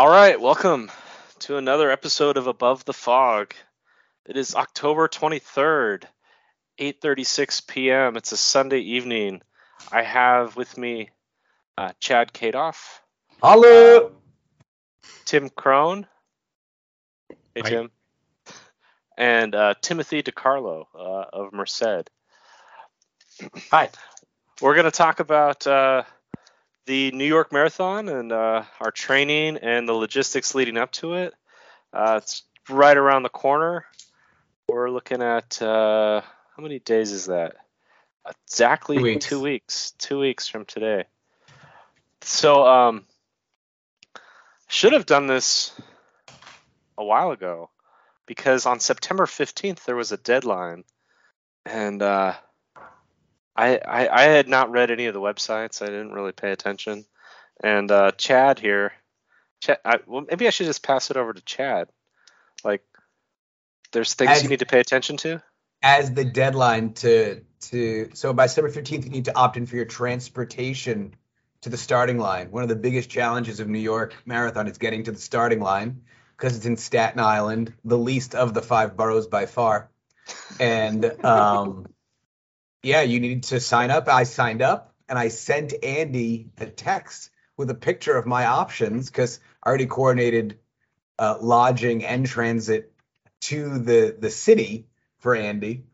All right, welcome to another episode of Above the Fog. It is October 23rd, 8:36 p.m. It's a Sunday evening. I have with me uh, Chad Kadoff, Hello. Tim Crone, hey Hi. Tim, and uh, Timothy DiCarlo uh, of Merced. Hi. We're going to talk about uh, the New York Marathon and uh, our training and the logistics leading up to it. Uh, it's right around the corner. We're looking at uh, how many days is that? Exactly Two weeks. Two weeks. Two weeks from today. So, um, should have done this a while ago because on September 15th there was a deadline, and uh, I, I I had not read any of the websites. I didn't really pay attention. And uh, Chad here, Chad, I, well, maybe I should just pass it over to Chad. Like, there's things As- you need to pay attention to. As the deadline to to so by September fifteenth, you need to opt in for your transportation to the starting line. One of the biggest challenges of New York Marathon is getting to the starting line because it's in Staten Island, the least of the five boroughs by far. And um, yeah, you need to sign up. I signed up and I sent Andy a text with a picture of my options because I already coordinated uh, lodging and transit to the the city for Andy.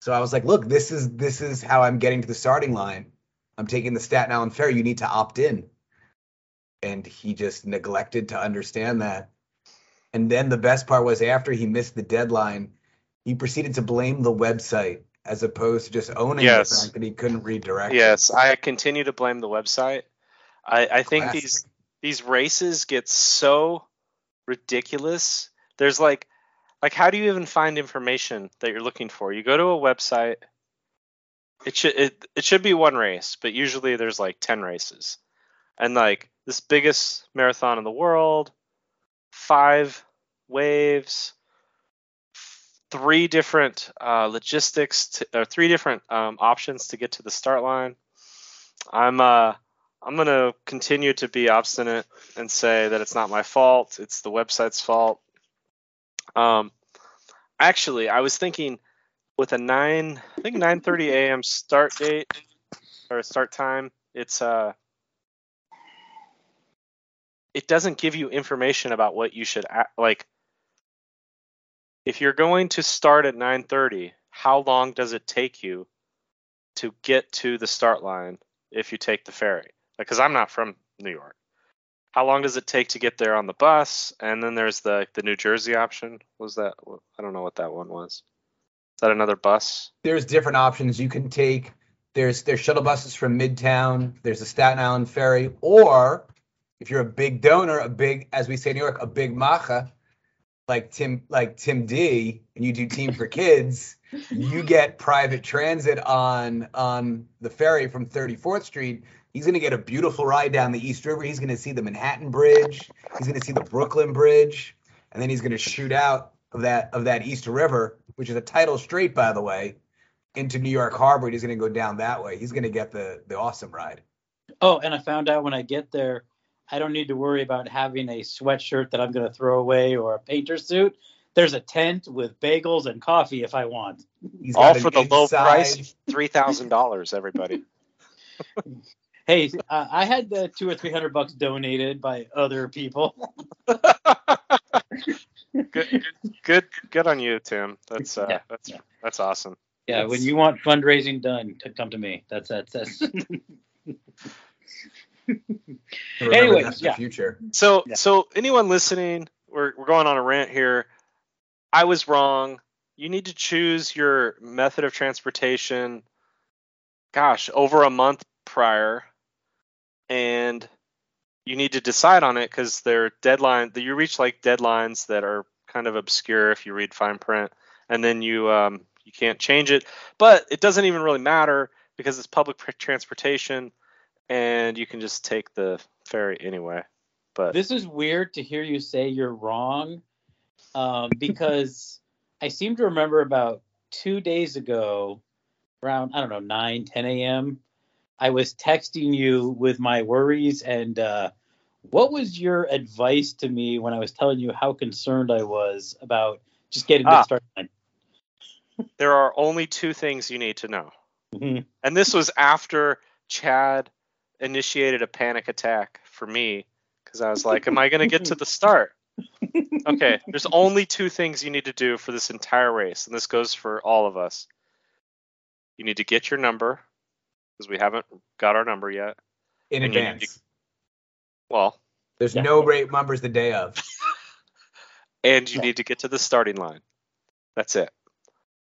So I was like, look, this is this is how I'm getting to the starting line. I'm taking the Staten Island Ferry. You need to opt in. And he just neglected to understand that. And then the best part was after he missed the deadline, he proceeded to blame the website as opposed to just owning Yes. the fact that he couldn't redirect. it. Yes, I continue to blame the website. I, I think Classic. these these races get so ridiculous. There's like like how do you even find information that you're looking for? You go to a website. It should it, it should be one race, but usually there's like 10 races. And like this biggest marathon in the world, five waves, three different uh, logistics to, or three different um, options to get to the start line. I'm uh I'm gonna continue to be obstinate and say that it's not my fault. It's the website's fault. Um, actually, I was thinking with a nine, I think 9:30 a.m. start date or start time. It's uh, it doesn't give you information about what you should like. If you're going to start at 9:30, how long does it take you to get to the start line if you take the ferry? Because I'm not from New York. How long does it take to get there on the bus? And then there's the the New Jersey option. Was that? I don't know what that one was. Is that another bus? there's different options you can take. There's there's shuttle buses from Midtown. There's the Staten Island Ferry, or if you're a big donor, a big, as we say in New York, a big macha, like Tim like Tim D, and you do Team for Kids, you get private transit on on the ferry from 34th Street. He's gonna get a beautiful ride down the East River. He's gonna see the Manhattan Bridge. He's gonna see the Brooklyn Bridge, and then he's gonna shoot out of that of that East River, which is a tidal strait, by the way, into New York Harbor. and He's gonna go down that way. He's gonna get the the awesome ride. Oh, and I found out when I get there, I don't need to worry about having a sweatshirt that I'm going to throw away or a painter suit. There's a tent with bagels and coffee if I want. He's All for an the low inside- price, three thousand dollars. Everybody. Hey, uh, I had the two or three hundred bucks donated by other people. good, good, good on you, Tim. That's uh, Yeah, that's yeah. that's awesome. yeah, when you want fundraising done, to come to me. That's that's that's. Remember Anyways, that's the yeah. future. So, Yeah. so anyone listening, we're we're going on a rant here. I was wrong. You need to choose your method of transportation. Gosh, over a month prior, and you need to decide on it because they're deadline. You reach like deadlines that are kind of obscure if you read fine print, and then you um, you can't change it. But it doesn't even really matter because it's public transportation, and you can just take the ferry anyway. But this is weird to hear you say you're wrong, um, because I seem to remember about two days ago, around I don't know 9, 10 a.m. I was texting you with my worries and uh, What was your advice to me when I was telling you how concerned I was about just getting Ah. the start line? There are only two things you need to know. Mhm. And this was after Chad initiated a panic attack for me because I was like, Am I going to get to the start? Okay, there's only two things you need to do for this entire race, and this goes for all of us. You need to get your number because we haven't got our number yet. in And you need advance. Well, There's Yeah. no rate numbers the day of. and you Yeah. need to get to the starting line. That's it.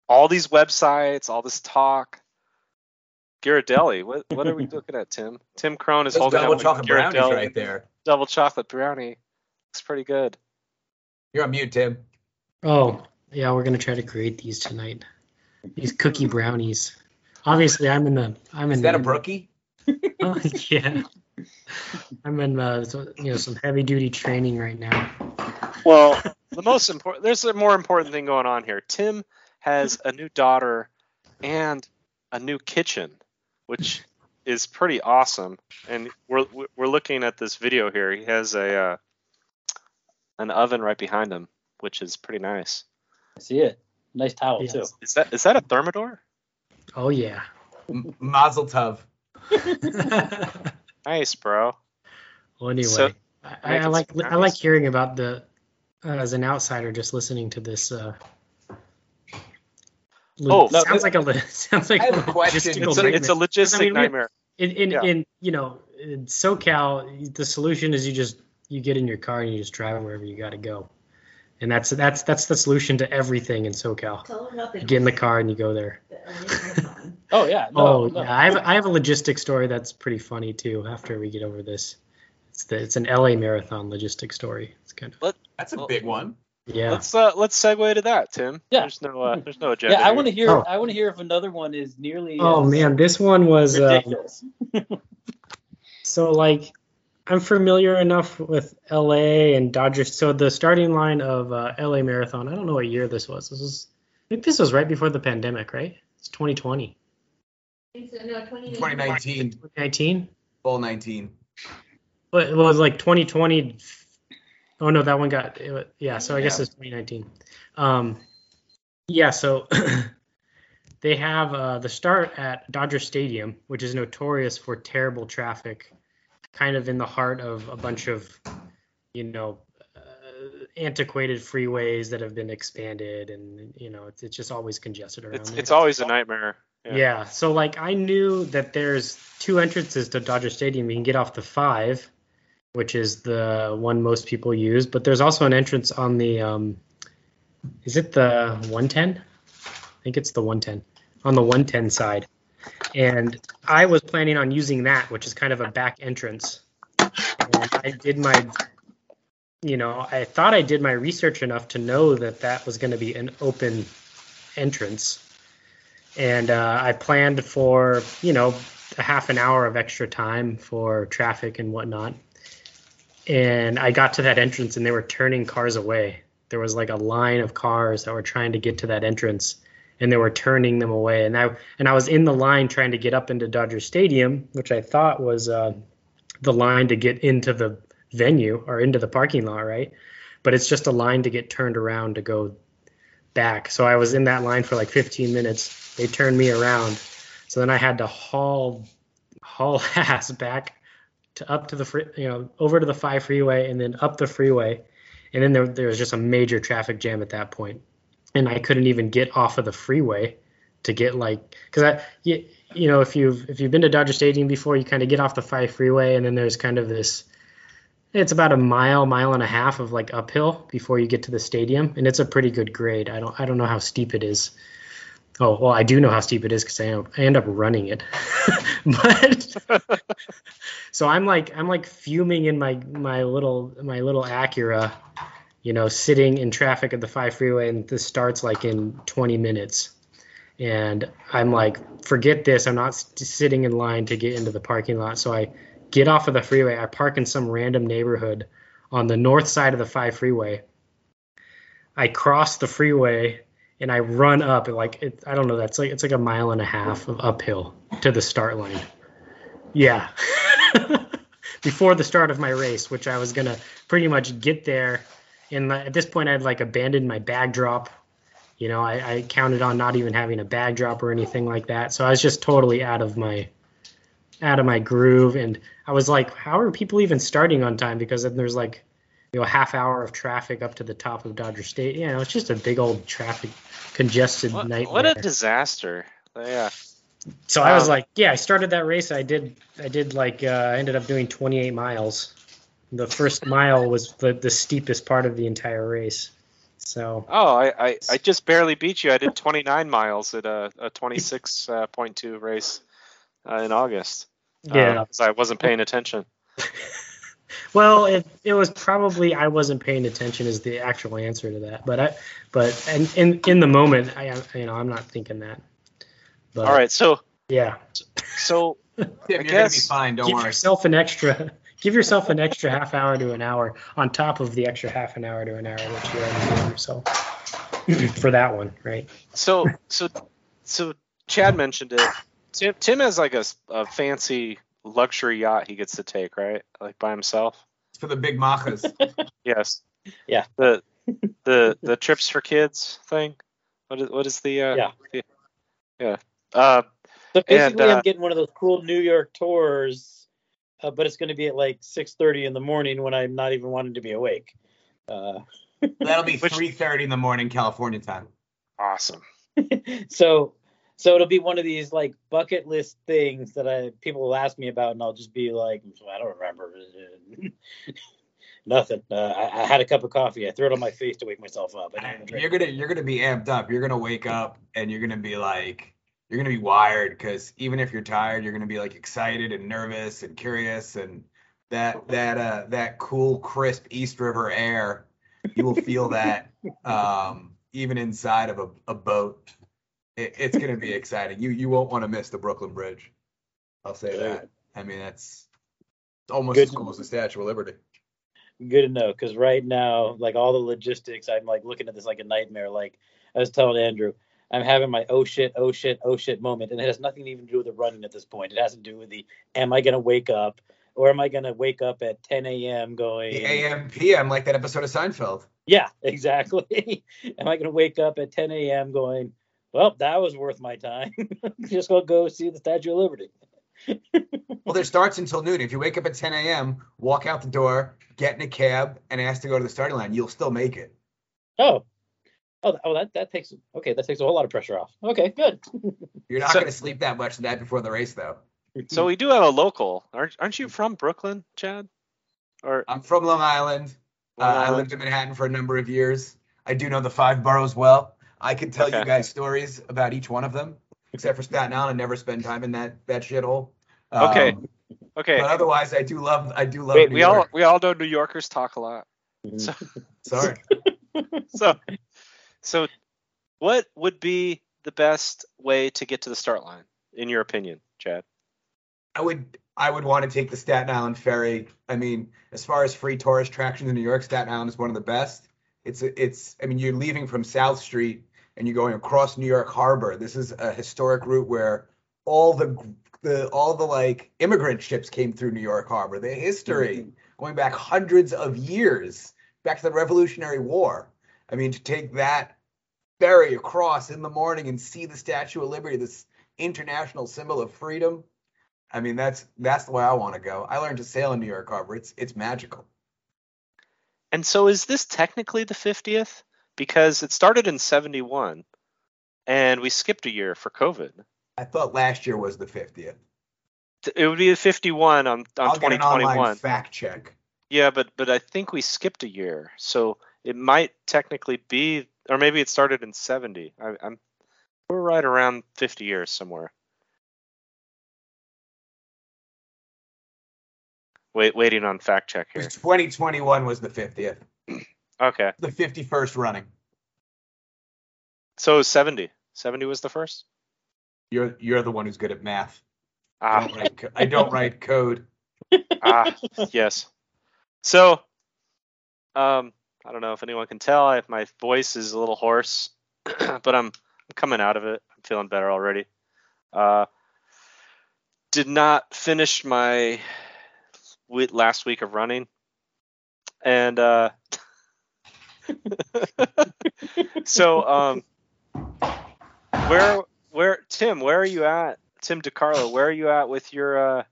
All these websites, all this talk. Ghirardelli, what what are we looking at, Tim? Tim Crone is Those holding double up chocolate brownies Ghirardelli right there. double chocolate brownie. Looks pretty good. You're on mute, Tim. Oh, yeah, we're gonna try to create these tonight. These cookie brownies. Obviously, I'm in the. I'm in. Is that a the- brookie? Oh, yeah. I'm in, uh, so- you know, some heavy duty training right now. Well, the most important there's a more important thing going on here. Tim has a new daughter and a new kitchen, which is pretty awesome. And we're we're looking at this video here. He has a uh, an oven right behind him, which is pretty nice. I see it. Nice towel too. Is that is that a Thermador? Oh yeah. M- Mazel tov. Nice, bro. well, anyway, So- I, I Making like some I like hearing about the uh, as an outsider just listening to this. Uh, Oh, sounds no, like a sounds like I a question. logistical It's a, it's a nightmare. logistic I mean, nightmare. in in, Yeah. in you know in SoCal, the solution is you just you get in your car and you just drive wherever you got to go, and that's that's that's the solution to everything in SoCal. Tell them about the You get in the car and you go there. the LA Marathon. Oh yeah. No, oh no. yeah, I have I have a logistic story that's pretty funny too. After we get over this, it's the it's an LA marathon logistic story. It's kind of That's a Well- big one. Yeah. Let's uh let's segue to that, Tim. Yeah. There's no uh, there's no agenda. Yeah, I want to hear. Oh. I want to hear if another one is nearly. Oh as man, this one was uh, ridiculous. so like I'm familiar enough with LA and Dodgers. So the starting line of uh, LA Marathon. I don't know what year this was. This was I think this was right before the pandemic, right? It's 2020, I so, no, 2019. 2019, 2019. full 19. But it was like 2020. Oh no, that one got it yeah. So I guess it's 2019. Um, yeah. So they have uh, the start at Dodger Stadium, which is notorious for terrible traffic, kind of in the heart of a bunch of, you know, uh, antiquated freeways that have been expanded, and you know, it's, it's just always congested around It's there. it's always a nightmare. Yeah. Yeah. So like I knew that there's two entrances to Dodger Stadium. You can get off the five, which is the one most people use, but there's also an entrance on the um is it the 110? I think it's the 110 on the 110 side. And I was planning on using that, which is kind of a back entrance. And I did my you know, I thought I did my research enough to know that that was going to be an open entrance and uh, I planned for you know a half an hour of extra time for traffic and whatnot. And I got to that entrance, and they were turning cars away. There was like a line of cars that were trying to get to that entrance, and they were turning them away. And I and I was in the line trying to get up into Dodger Stadium, which I thought was uh, the line to get into the venue or into the parking lot, right? But it's just a line to get turned around to go back. So I was in that line for like 15 minutes. They turned me around. So then I had to haul haul ass back to up to the free, you know over to the five freeway and then up the freeway, and then there there was just a major traffic jam at that point, and I couldn't even get off of the freeway to get like because I you, you know if you've if you've been to Dodger Stadium before, you kind of get off the five freeway and then there's kind of this it's about a mile, mile and a half of like uphill before you get to the stadium, and it's a pretty good grade. I don't, I don't know how steep it is. Oh, well, I do know how steep it is because I, end up- I end up running it. but so I'm like, I'm like fuming in my my little my little Acura, you know, sitting in traffic at the five freeway, and this starts like in 20 minutes. And I'm like, forget this. I'm not sitting in line to get into the parking lot. So I get off of the freeway. I park in some random neighborhood on the north side of the five freeway. I cross the freeway and I run up like it, I don't know. That's like it's like a mile and a half of uphill to the start line. Yeah, before the start of my race, which I was gonna pretty much get there. And at this point, I'd like abandoned my bag drop. You know, I, I counted on not even having a bag drop or anything like that. So I was just totally out of my out of my groove, and I was like, how are people even starting on time? Because then there's like you know, a half hour of traffic up to the top of Dodger State. You know, it's just a big old traffic congested What, nightmare. what a disaster. Yeah. so I was like, yeah, I started that race. I did, I did like, uh, I ended up doing 28 miles. The first mile was the, the steepest part of the entire race. So Oh, I, I, I just barely beat you. I did 29 miles at a, a 26.2 race uh, in August. yeah, because I wasn't paying attention. well, it, it was probably I wasn't paying attention is the actual answer to that. But I, but and in in the moment, I you know I'm not thinking that. But, All right, so Yeah. so Tim, you're gonna be guess- fine. Don't give worry. yourself an extra give yourself an extra half hour to an hour on top of the extra half an hour to an hour that you already gave yourself for that one right so so so Chad mentioned it. Tim Tim has like a, a fancy luxury yacht he gets to take, right? Like by himself. It's for the big machas. Yes. Yeah. The the the trips for kids thing. What is what is the uh, Yeah. the- yeah. Uh, So basically, uh, I'm getting one of those cool New York tours, uh, but it's going to be at like 6:30 in the morning when I'm not even wanting to be awake. Uh, That'll be Which- 3:30 in the morning California time. awesome. so, so it'll be one of these like bucket list things that I people will ask me about, and I'll just be like, I don't remember. Nothing. Uh, I, I had a cup of coffee. I threw it on my face to wake myself up. I didn't even drink. You're gonna you're gonna be amped up. You're gonna wake up and you're gonna be like you're gonna be wired because even if you're tired, you're gonna be like excited and nervous and curious and that that uh that cool crisp East River air. You will feel that um, even inside of a, a boat. It, it's gonna be exciting. You you won't want to miss the Brooklyn Bridge. I'll say that. I mean that's it's almost Good. as cool as the Statue of Liberty. good to know because right now like all the logistics i'm like looking at this like a nightmare like i was telling andrew i'm having my oh shit oh shit oh shit moment and it has nothing to even to do with the running at this point it has to do with the am i going to wake up or am i going to wake up at 10 a.m going The AM PM like that episode of Seinfeld. yeah exactly am i going to wake up at 10 a.m going well that was worth my time just gonna go see the statue of liberty Well, there starts until noon. If you wake up at 10 a.m., walk out the door, get in a cab, and ask to go to the starting line, you'll still make it. oh oh, oh that, that takes okay that takes a whole lot of pressure off okay good You're not So- going to sleep that much the night before the race, though. So we do have a local. Aren't aren't you from Brooklyn, Chad? Or I'm from Long Island. Uh, I lived in Manhattan for a number of years. I do know the five boroughs well. I can tell you guys stories about each one of them, except for Staten Island. I never spend time in that that shithole. Okay. Um, okay. But otherwise, I do love I do love Wait, New we all we all know New Yorkers talk a lot. So Sorry. so so what would be the best way to get to the start line in your opinion, Chad? I would I would want to take the Staten Island ferry. I mean, as far as free tourist attractions in New York, Staten Island is one of the best. It's it's I mean, you're leaving from South Street and you're going across New York Harbor. This is a historic route where all the the all the like immigrant ships came through New York Harbor. The history mm-hmm. going back hundreds of years, back to the Revolutionary War. I mean, to take that ferry across in the morning and see the Statue of Liberty, this international symbol of freedom. I mean, that's that's the way I want to go. I learned to sail in New York Harbor. It's it's magical. And so is this technically the 50th because it started in 71 and we skipped a year for COVID. I thought last year was the 50th. It would be the 51 on on I'll get an online 2021. fact check. Yeah, but but I think we skipped a year, so it might technically be, or maybe it started in '70. I, I'm we're right around 50 years somewhere. Wait, waiting on fact check here. 2021 was the 50th, Okay, the 51st running. so 70. 70 was the first. You're you're the one who's good at math. I Ah, don't write, co- I don't write code. ah, yes. So, um, I don't know if anyone can tell. I, my voice is a little hoarse, but I'm, I'm coming out of it. I'm feeling better already. Uh, did not finish my last week of running, and uh, so um, where where Tim, where are you at? Tim DiCarlo, where are you at with your uh,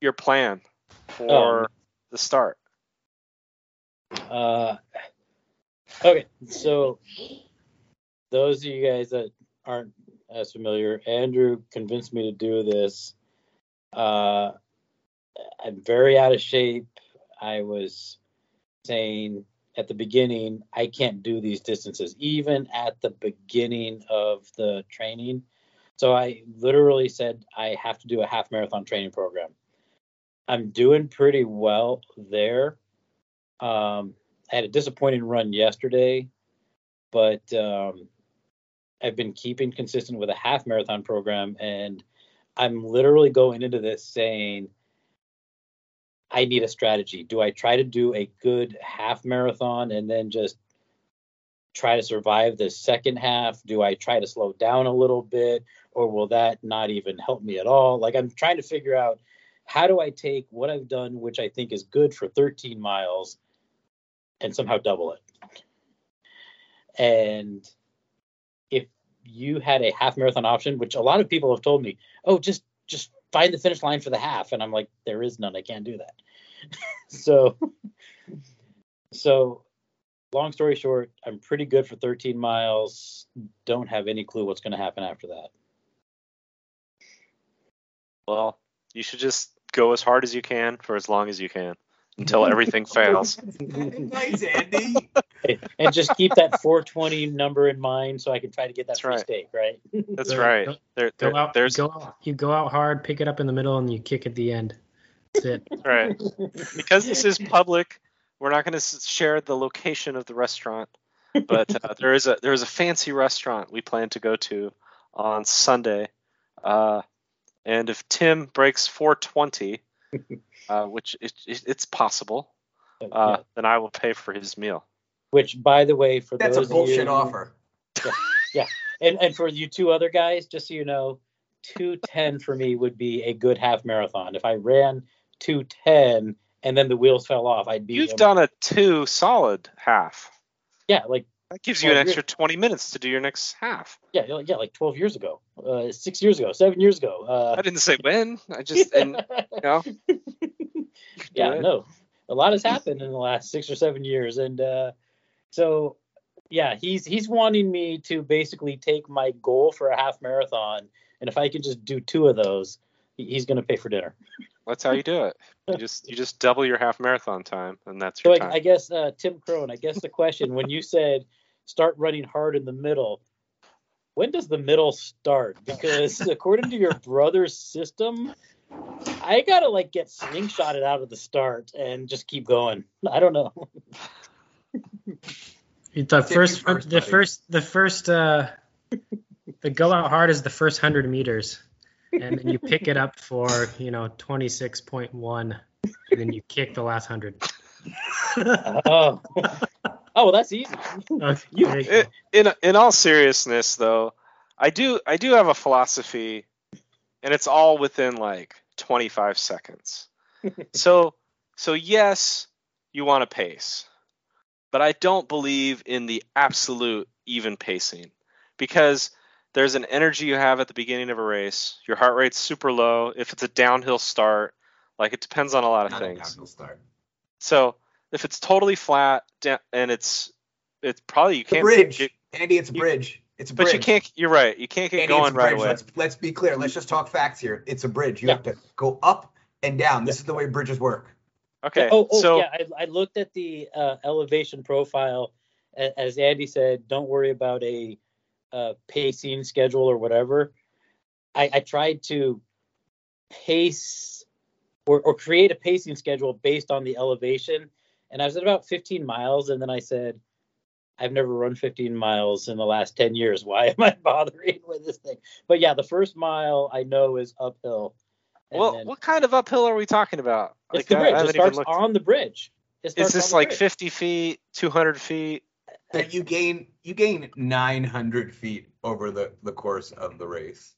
your plan for Um, the start? Uh, okay, so those of you guys that aren't as familiar, Andrew convinced me to do this. Uh, I'm very out of shape. I was saying at the beginning, I can't do these distances, even at the beginning of the training. So I literally said I have to do a half marathon training program. I'm doing pretty well there. Um, I had a disappointing run yesterday, but um, I've been keeping consistent with a half marathon program, and I'm literally going into this saying, I need a strategy. Do I try to do a good half marathon and then just try to survive the second half? Do I try to slow down a little bit, or will that not even help me at all? Like, I'm trying to figure out how do I take what I've done, which I think is good for 13 miles, and somehow double it. And if you had a half marathon option, which a lot of people have told me, oh, just just find the finish line for the half, and I'm like, there is none. I can't do that. so, so long story short, I'm pretty good for 13 miles. Don't have any clue what's going to happen after that. Well, you should just go as hard as you can for as long as you can until everything fails. nice, Andy. and just keep that 420 number in mind so I can try to get that That's free right. steak, right? That's Go- right. go- There, Go out, there's you go out, you go out hard, pick it up in the middle, and you kick at the end. That's it. right because this is public. We're not going to share the location of the restaurant, but uh, there is a there is a fancy restaurant we plan to go to on Sunday. Uh, and if Tim breaks 420, uh, which it, it, it's possible, uh, then I will pay for his meal. Which, by the way, for That's a bullshit of you, offer. and and for you two other guys, just so you know, 210 for me would be a good half marathon. If I ran 210 and then the wheels fell off, I'd be You've done a two solid half. yeah, like That gives you an Well, you're- extra 20 minutes to do your next half. yeah, yeah, like 12 years ago, uh, six years ago, seven years ago. Uh, I didn't say when. I just and you know. you can do yeah, it. no, a lot has happened in the last six or seven years, and uh, so yeah, he's he's wanting me to basically take my goal for a half marathon, and if I can just do two of those, he's going to pay for dinner. That's how you do it. You just you just double your half marathon time, and that's So your I, time. I guess uh, Tim Crone, I guess the question when you said start running hard in the middle, when does the middle start? Because according to your brother's system, I gotta like get slingshotted out of the start and just keep going. I don't know. The Tip you first, first, the buddy. first, the first, uh, the go out hard is the first hundred meters, and then you pick it up for you know twenty six point one, and then you kick the last hundred. Oh, oh, well, that's easy. Okay, You- It- in in all seriousness, though, I do I do have a philosophy, and it's all within like 25 seconds. so so yes, you want to pace, but I don't believe in the absolute even pacing because there's an energy you have at the beginning of a race. Your heart rate's super low. If it's a downhill start, like it depends on a lot of Not a things. downhill start. So if it's totally flat da- and it's it's probably you can't bridge, get- Andy. It's a you- bridge. It's a bridge. but bridge. you can't. You're right. You can't get Andy, it's going a right bridge. away. Let's let's be clear. Let's just talk facts here. It's a bridge. You Yeah. have to go up and down. This is the way bridges work. Okay. Oh, oh so yeah. I, I looked at the uh, elevation profile. As Andy said, don't worry about a uh, pacing schedule or whatever. I, I tried to pace or, or create a pacing schedule based on the elevation, and I was at about 15 miles, and then I said, I've never run 15 miles in the last 10 years. Why am I bothering with this thing? But yeah, the first mile I know is uphill. well, then- what kind of uphill are we talking about? it's the I- I. It haven't even starts on the bridge. It Is starts this like bridge. 50 feet, 200 feet? That you gain you gain 900 feet over the the course of the race.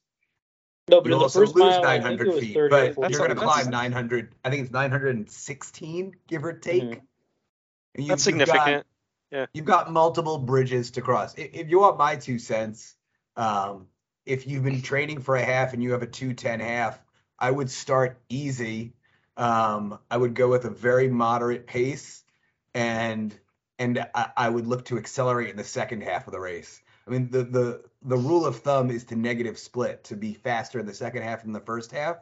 No, but You in the also first lose mile, 900 feet, but you're going to climb 900. I think it's 916, give or take. Mhm. You- That's you've got- significant. You've got multiple bridges to cross. If, if you want my two cents, um, if you've been training for a half and you have a 210 half, I would start easy. Um, I would go with a very moderate pace and and I, I would look to accelerate in the second half of the race. I mean, the the the rule of thumb is to negative split to be faster in the second half than the first half.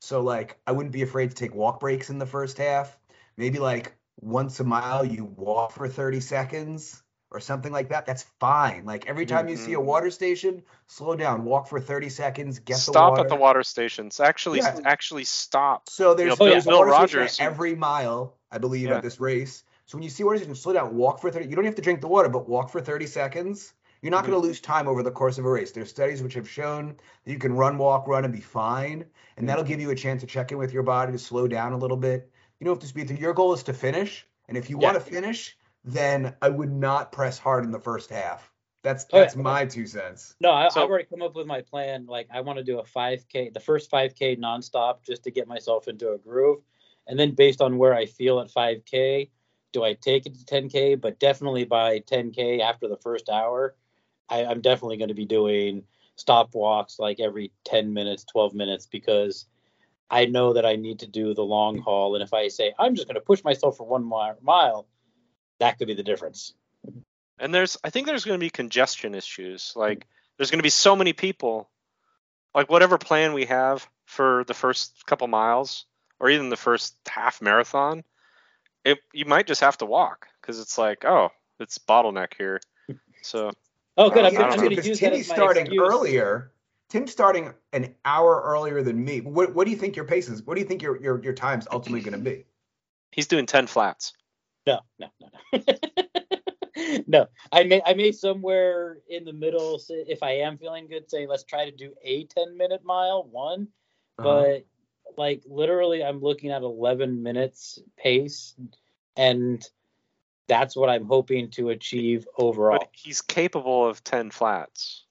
So like I wouldn't be afraid to take walk breaks in the first half. Maybe like once a mile you walk for 30 seconds or something like that. That's fine. Like every time you see a Mhm. water station, slow down, walk for 30 seconds, get the Stop water. at the water stations. Actually, Yeah. actually stop. So there's, know, Bill- there's Bill water stations Rodgers- at every mile, I believe, Yeah. at this race. So when you see water stations, slow down, walk for 30. You don't have to drink the water, but walk for 30 seconds. You're not going Mm-hmm. to lose time over the course of a race. There's studies which have shown that you can run, walk, run, and be fine, and that'll give you a chance to check in with your body to slow down a little bit. You don't have to speed through. Your goal is to finish, and if you Yeah. want to finish, then I would not press hard in the first half. That's Oh, yeah. that's my two cents. No, I, So- I've already come up with my plan. Like, I want to do a 5K, the first 5K nonstop, just to get myself into a groove. And then, based on where I feel at 5K, do I take it to 10K? But definitely by 10K after the first hour, I, I'm definitely going to be doing stop walks like every 10 minutes, 12 minutes, because I know that I need to do the long mm-hmm. haul. And if I say, I'm just going to push myself for one mile, that could be the difference. Mm-hmm. And there's, I think there's going to be congestion issues. Mm-hmm. Like, there's going to be so many people. Like, whatever plan we have for the first couple miles, or even the first half marathon, it you might just have to walk because it's like, oh, it's bottleneck here. So Oh, good. I'm, yeah, gonna- I'm going to use that Timmy's as my starting excuse. earlier. Tim's starting an hour earlier than me. What what do you think your pace is? What do you think your your, your time's ultimately going to be? he's doing 10 flats. No, no, no, no. no, I may, I may somewhere in the middle. Say, if I am feeling good, say let's try to do a ten minute mile one. Uh-huh. But like literally, I'm looking at 11 minutes pace, and that's what I'm hoping to achieve overall. But he's capable of 10 flats.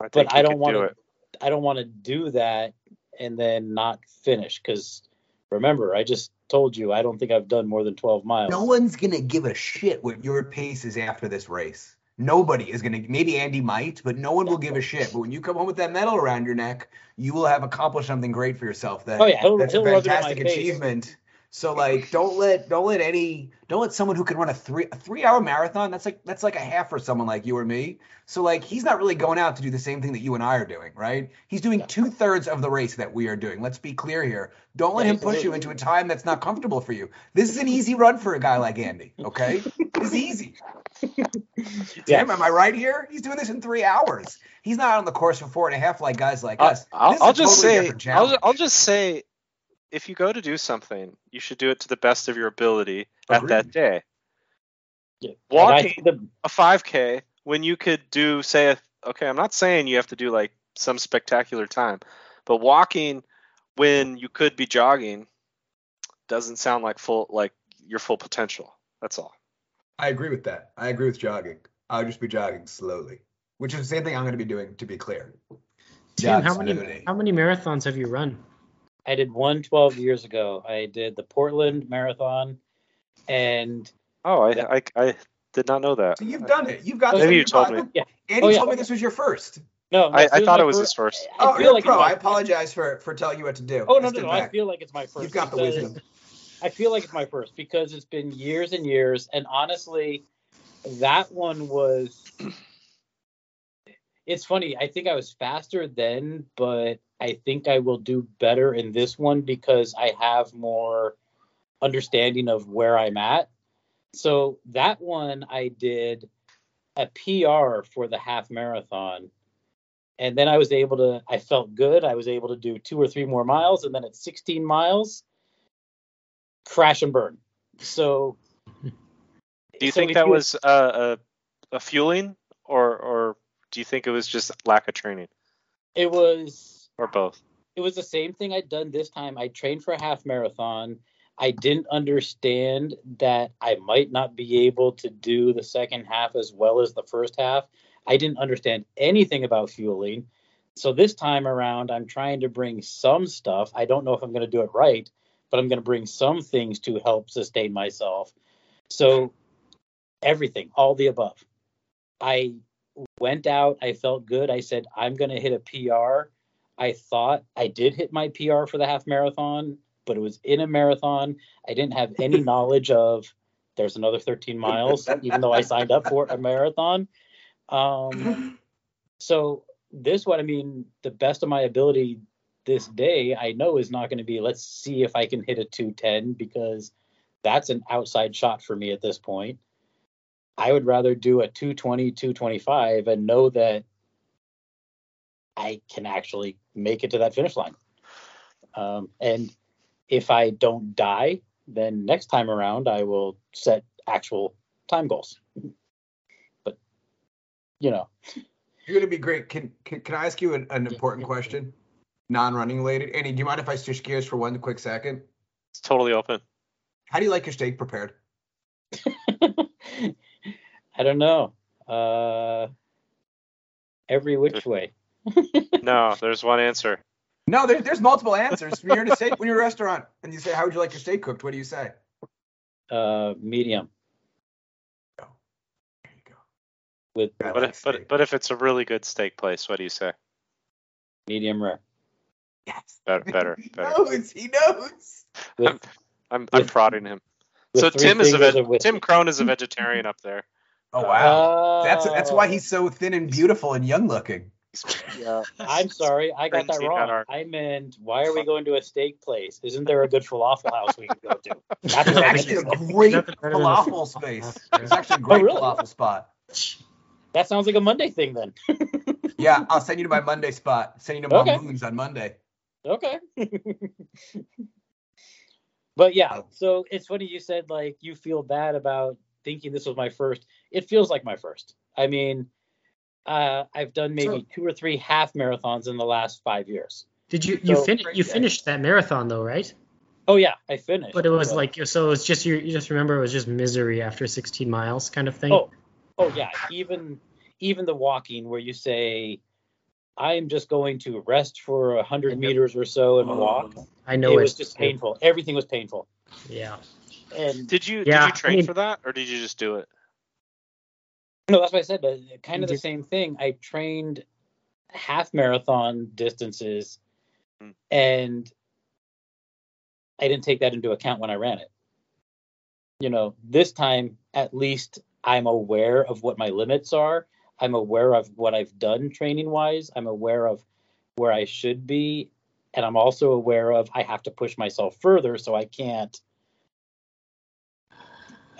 I think But I don't could want do to. I don't want to do that and then not finish because remember, I just told you I don't think I've done more than 12 miles. No one's gonna give a shit what your pace is after this race. Nobody is gonna. Maybe Andy might, but no one will give a shit. But when you come home with that medal around your neck, you will have accomplished something great for yourself. That Oh, yeah, that's a rub it in my fantastic achievement. So like, don't let don't let any don't let someone who can run a three a three hour marathon. That's like that's like a half for someone like you or me. So like, he's not really going out to do the same thing that you and I are doing, right? He's doing two thirds of the race that we are doing. Let's be clear here. Don't let Yeah, him push you into a time that's not comfortable for you. This is an easy run for a guy like Andy. Okay, it's easy. Yeah. Am I right here? He's doing this in three hours. He's not on the course for four and a half like guys like I'll, us. I'll, This is a I'll just totally say, I'll. I'll just say, if you go to do something, you should do it to the best of your ability at that day. Yeah. Walking the, a 5K when you could do, say, a, okay, I'm not saying you have to do like some spectacular time, but walking when you could be jogging doesn't sound like full, like your full potential. That's all. I agree with that. I agree with jogging. I'll just be jogging slowly, which is the same thing I'm going to be doing. To be clear, Tim, how many how many marathons have you run? I did one 12 years ago. I did the Portland Marathon, and Oh, I, Yeah. I, I did not know that. So you've done it. You've got. Maybe this in you told pocket. me. Yeah. Andy Oh, yeah. told me this was your first. no, I, I thought it was fir- his first. I Oh, feel you're like a pro. my- I apologize for for telling you what to do. Oh no, no, no! I feel like it's my first. You've got the wisdom. I feel like it's my first because it's been years and years, and honestly, that one was. It's funny. I think I was faster then, but I think I will do better in this one because I have more understanding of where I'm at. So that one I did a PR for the half marathon. And then I was able to, I felt good. I was able to do two or three more miles. And then at 16 miles, crash and burn. So, Do you so think that you- was uh, a, a fueling, or or do you think it was just lack of training, It was or both? it was the same thing I'd done this time. I trained for a half marathon. I didn't understand that I might not be able to do the second half as well as the first half. I didn't understand anything about fueling. so this time around, I'm trying to bring some stuff. I don't know if I'm going to do it right, but I'm going to bring some things to help sustain myself. So everything, all the above. I went out, I felt good. I said, I'm going to hit a PR. I thought I did hit my PR for the half marathon, but it was in a marathon. I didn't have any knowledge of there's another 13 miles, even though I signed up for a marathon. Um, so this one, I mean, the best of my ability this day, I know is not going to be. Let's see if I can hit a 210 because that's an outside shot for me at this point. I would rather do a 220, 225 and know that I can actually make it to that finish line. Um, and if I don't die, then next time around I will set actual time goals. But you know, You're gonna be great. Can can, can I ask you an, an important question? Non-running related. Andy, do you mind if I switch gears for one quick second? It's totally open. How do you like your steak prepared? I don't know. Uh, every which way. No, there's one answer. No, there, there's multiple answers. When you're in a steak, when you're a restaurant, and you say, "How would you like your steak cooked?" What do you say? Uh, medium There you go. with I But like if, but but if it's a really good steak place, what do you say? medium rare. yes. Better, better, He better. knows. He knows. With, I'm I'm With- prodding him. So Tim is a fingers veg- Tim Crone is a vegetarian up there. Oh wow. Oh. That's that's why he's so thin and beautiful and young looking. Yeah. I'm sorry, I got that wrong. got I meant, why are we going to a steak place? Isn't there a good falafel house we can go to? That's It's actually a great Nothing better than a falafel space. It's actually a oh, great Oh, really? falafel spot. That sounds like a Monday thing then. Yeah, I'll send you to my Monday spot. Send you to Okay. Moon's on Monday. okay. but yeah, oh. so it's funny you said like you feel bad about thinking this was my first. It feels like my first. I mean, uh, I've done maybe So- two or three half marathons in the last five years. Did you you So- fin- you finished that marathon though, right? Oh yeah, I finished. But it was like so it was just you, you just remember it was just misery after 16 miles kind of thing. Oh, oh yeah, even even the walking where you say, "I'm just going to rest for a hundred meters or so and walk." I know it was just painful. Everything was painful, Yeah. and Did you Yeah, did you train mean- for that or did you just do it? No, that's what I said. uh, Kind of the same thing. I trained half marathon distances, Hmm. and I didn't take that into account when I ran it. You know, this time at least I'm aware of what my limits are. I'm aware of what I've done training wise. I'm aware of where I should be. And I'm also aware of I have to push myself further so I can't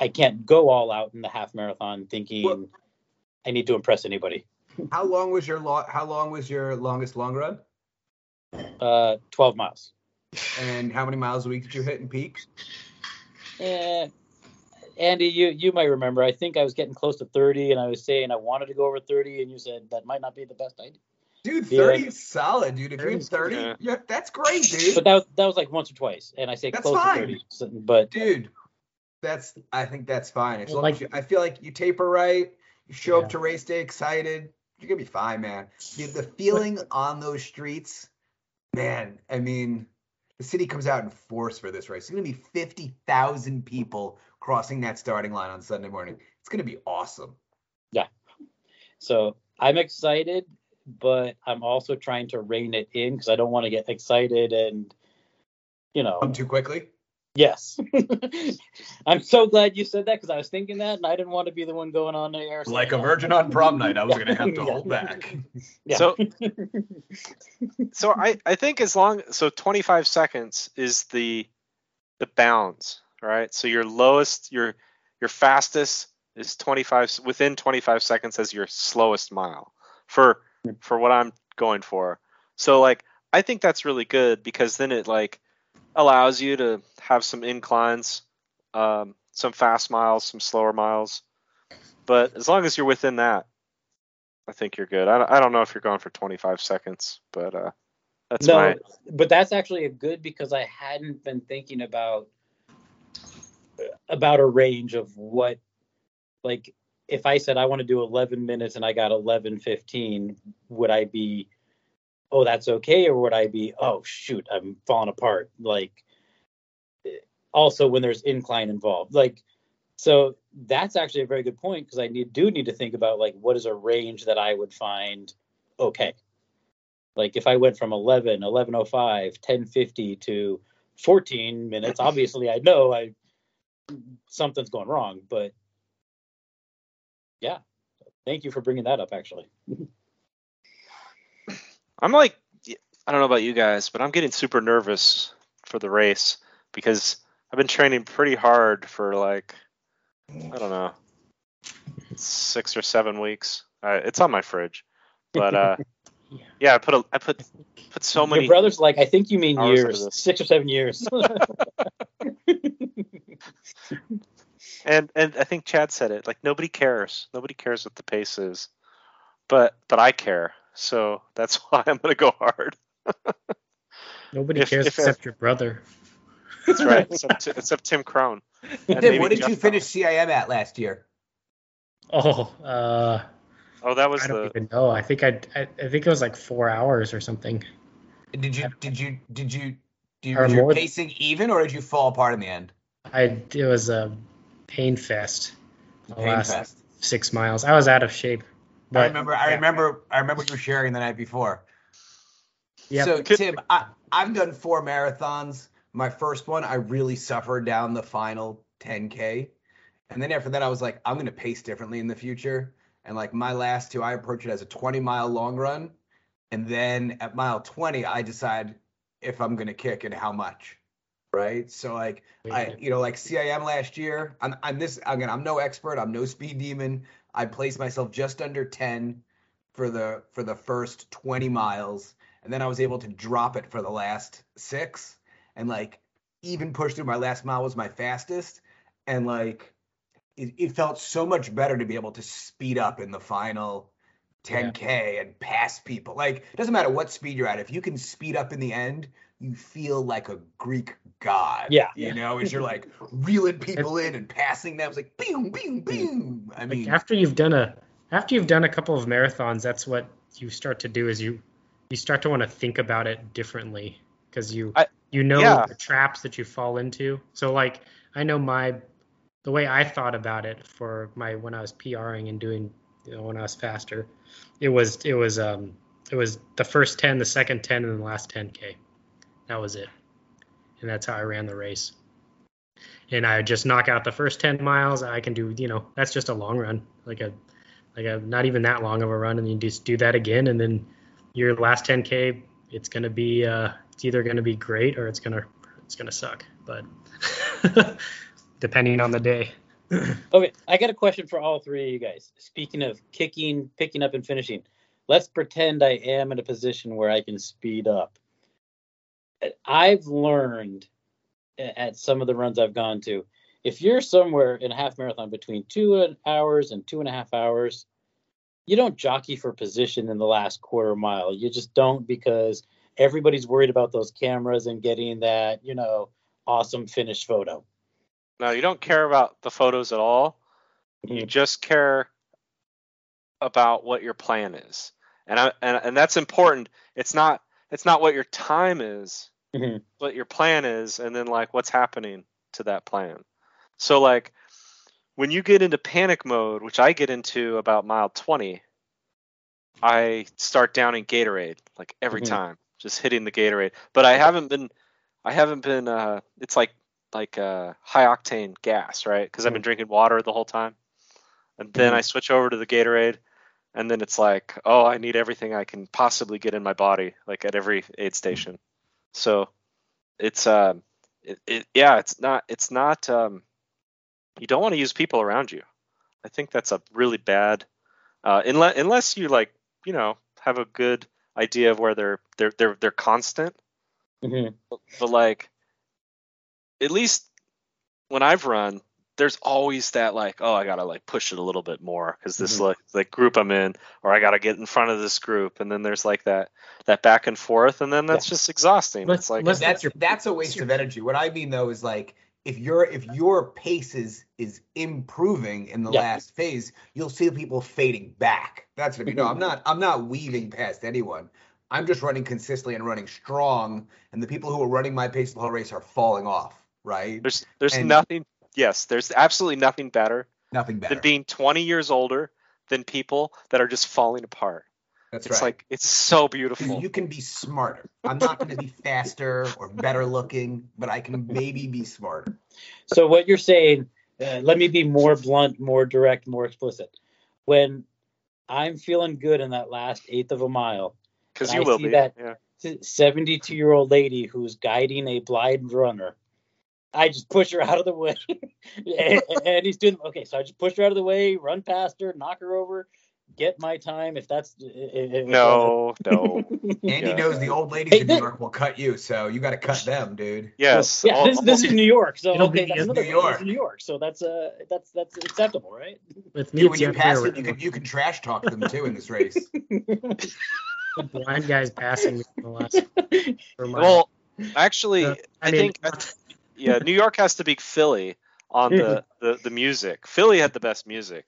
I can't go all out in the half marathon thinking Well- I need to impress anybody. How long was your lo- how long was your longest long run? Uh 12 miles. And how many miles a week did you hit in peak? Eh, Andy, you you might remember. I think I was getting close to 30, and I was saying I wanted to go over 30, and you said that might not be the best idea. Dude, Yeah. 30 is solid, dude. If you hit 30's 30, Yeah. yeah, that's great, dude. But that that was like once or twice, and I say That's close fine. to 30. But dude, that's I think that's fine. As Well, like- as you, I feel like you taper right, you show Yeah. up to race day excited, you're gonna be fine, man. Dude, the feeling on those streets, man. I mean, the city comes out in force for this race. It's gonna be fifty thousand people crossing that starting line on Sunday morning. It's gonna be awesome. Yeah. So I'm excited, but I'm also trying to rein it in because I don't want to get excited and you know. Come too quickly. Yes, I'm so glad you said that because I was thinking that, and I didn't want to be the one going on the air. Like a virgin on prom night, I was gonna have to Yeah. hold back. Yeah. So so I I think as long so 25 seconds is the the bounds, right? So your lowest your your fastest is 25 within 25 seconds as your slowest mile for hmm. for what I'm going for. So like I think that's really good because then it like allows you to have some inclines, um, some fast miles, some slower miles. But as long as you're within that, I think you're good. I don't, I don't know if you're going for 25 seconds, but uh, that's no, my but that's actually a good because I hadn't been thinking about about a range of what like if I said I want to do 11 minutes and I got 11:15, would I be oh, that's okay, or would I be, oh shoot, I'm falling apart? Like, also when there's incline involved, like, so that's actually a very good point because I need, do need to think about like what is a range that I would find okay. Like if I went from 11, 1105, 1050 to 14 minutes, obviously I know I something's going wrong, but yeah, thank you for bringing that up actually. I'm like, I don't know about you guys, but I'm getting super nervous for the race because I've been training pretty hard for like, I don't know, six or seven weeks. Uh, it's on my fridge, but uh, Yeah. yeah, I put a, I put put so many. Your brother's like, I think you mean years, six or seven years. and and I think Chad said it. Like nobody cares. Nobody cares what the pace is, but but I care. So that's why I'm gonna go hard. Nobody If- cares if- except your brother. That's right. except, except Tim Crone. And Tim, what did Jeff you finish CIM at last year? Oh, uh, Oh, that was I don't the. even know. I think I, I, I think it was like four hours or something. Did you did you did you did you, was your more- pacing even or did you fall apart in the end? I it was a pain fest. The Pain last fest. six miles. I was out of shape. I remember I remember I remember you sharing the night before. Yep. So Tim, I, I've done four marathons. My first one, I really suffered down the final 10k, and then after that, I was like, I'm gonna pace differently in the future. And like my last two, I approach it as a 20 mile long run, and then at mile 20, I decide if I'm gonna kick and how much. Right. So like I, you know, like CIM last year. I'm, I'm this again. I'm no expert. I'm no speed demon. I placed myself just under 10 for the for the first 20 miles, and then I was able to drop it for the last six, and like even push through my last mile was my fastest, and like it, it felt so much better to be able to speed up in the final 10k and pass people. Like it doesn't matter what speed you're at. If you can speed up in the end, you feel like a Greek god. Yeah. You know, as you're like reeling people in and passing them. It's like boom, boom, boom. I like mean, after you've done a after you've done a couple of marathons, that's what you start to do is you you start to want to think about it differently because you I- you know yeah. the traps that you fall into. So like I know my the way I thought about it for my when I was PRing and doing you know when I was faster, it was it was um it was the first 10, the second 10 and the last 10k. That was it. And that's how I ran the race. And I just knock out the first 10 miles, I can do, you know, that's just a long run, like a like a not even that long of a run and you just do that again and then your last 10k it's going to be uh it's either going to be great or it's going to it's going to suck, but depending on the day. Okay, I got a question for all three of you guys. Speaking of kicking, picking up, and finishing, let's pretend I am in a position where I can speed up. I've learned at some of the runs I've gone to, if you're somewhere in a half marathon between two hours and two and a half hours, you don't jockey for position in the last quarter mile. You just don't because everybody's worried about those cameras and getting that, you know, awesome finished photo. No, you don't care about the photos at all. You mm-hmm. just care about what your plan is, and I, and and that's important. It's not it's not what your time is, Mhm. what your plan is, and then like what's happening to that plan. So like when you get into panic mode, which I get into about mile 20, I start downing Gatorade like every Mhm. time, just hitting the Gatorade. But I haven't been I haven't been uh it's like like uh high octane gas, right? Because I've been drinking water the whole time. And then Mhm. I switch over to the Gatorade and then it's like, oh, I need everything I can possibly get in my body, like at every aid station. So it's um it, it yeah, it's not it's not um you don't want to use people around you. I think that's a really bad uh unless unless you like, you know, have a good idea of where they're they're they're they're constant Mhm. but like at least when I've run, there's always that like, oh, I gotta like push it a little bit more because this Mhm. like like group I'm in, or I gotta get in front of this group, and then there's like that that back and forth, and then that's just exhausting. Let's- it's like let's- that's your- that's a waste of energy. What I mean though is like if your if your pace is is improving in the Yeah. last phase, you'll see people fading back. That's what I mean. No, I'm not I'm not weaving past anyone, I'm just running consistently and running strong, and the people who are running my pace the whole race are falling off, right? There's there's And- nothing. Yes, there's absolutely nothing better Nothing better. than being 20 years older than people that are just falling apart. That's right. It's right. like it's so beautiful. you can be smarter. I'm not going to be faster or better looking, but I can maybe be smarter. So what you're saying, uh, let me be more blunt, more direct, more explicit. When I'm feeling good in that last eighth of a mile, Because you I will see be. that- Yeah. 72 year old lady who's guiding a blind runner. I just push her out of the way. and, and he's doing okay. So I just push her out of the way, run past her, knock her over, get my time. If that's if- if- No, no. Andy Yeah. knows the old ladies Hey, in New York will cut you, so you got to cut them, dude. Yes. Yeah, all- this, this is New York, so It'll okay, that's another New York. New York, so that's uh that's that's acceptable, right? With me, You, it's when you pass way them, you can you can trash talk them too in this race. The blind guy's passing me in the last. well, actually, uh, I, mean, think yeah, New York has to beat Philly on the, the the music. Philly had the best music.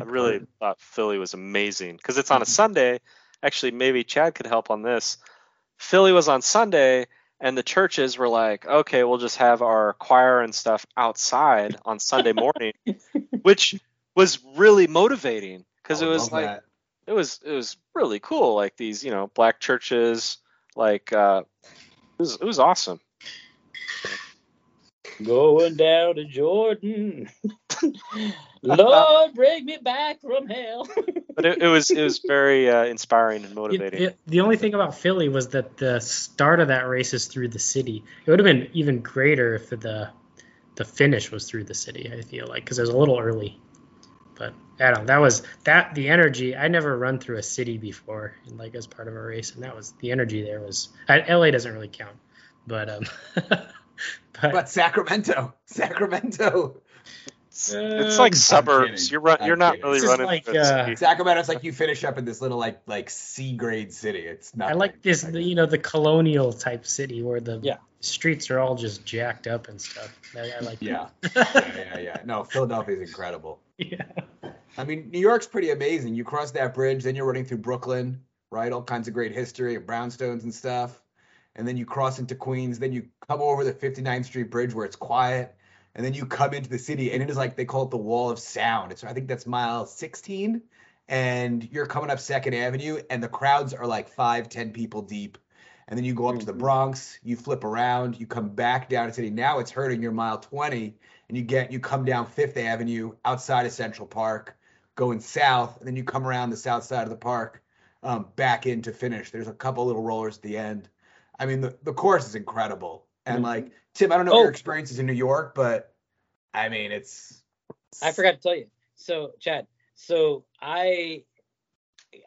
I really thought Philly was amazing because it's on a Sunday. Actually, maybe Chad could help on this. Philly was on Sunday, and the churches were like, "Okay, we'll just have our choir and stuff outside on Sunday morning," which was really motivating because it was like that. it was it was really cool. Like these, you know, black churches, like uh, it was it was awesome. Going down to Jordan. Lord, bring me back from hell. But it, it was it was very uh, inspiring and motivating. it- the only thing about Philly was that the start of that race is through the city. It would have been even greater if the the finish was through the city. I feel like because it was a little early. But I don't. know, That was that the energy. I never run through a city before, and like as part of a race, and that was the energy there was. I, LA doesn't really count, but um. but, But Sacramento, Sacramento, It's, it's like suburbs. kidding. You're run, I'm you're not kidding. really This running. like, through uh. Sacramento's like you finish up in this little like like C grade city. It's not. I like this, the, you know, the colonial type city where the Yeah. streets are all just jacked up and stuff. I, I like. Yeah. yeah, yeah, yeah. No, Philadelphia's incredible. yeah. I mean, New York's pretty amazing. You cross that bridge, then you're running through Brooklyn, right? All kinds of great history of brownstones and stuff. And then you cross into Queens, then you come over the 59th Street Bridge where it's quiet, and then you come into the city, and it is like they call it the Wall of Sound. It's I think that's mile 16, and you're coming up Second Avenue, and the crowds are like five, ten people deep. And then you go up to the Mhm. Bronx, you flip around, you come back down to city. Now it's hurting your mile 20, and you get you come down Fifth Avenue outside of Central Park going south, and then you come around the south side of the park, um, back in to finish. There's a couple little rollers at the end. I mean, the, the course is incredible. And Mhm. like Tim, I don't know Oh. your experiences in New York, but I mean, it's. I forgot to tell you. So, Chad. So I,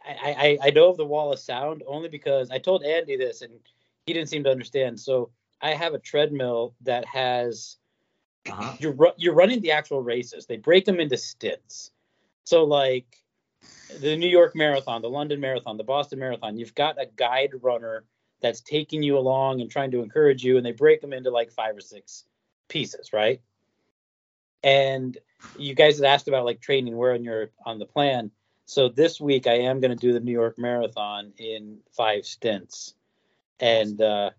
I, I, I know of the wall of sound only because I told Andy this and he didn't seem to understand. So I have a treadmill that has Uh-huh. you're ru- you're running the actual races. They break them into stints. So like the New York Marathon, the London Marathon, the Boston Marathon, you've got a guide runner that's taking you along and trying to encourage you, and they break them into like five or six pieces, right? And you guys had asked about like training where on your on the plan. So this week I am going to do the New York Marathon in five stints, and uh,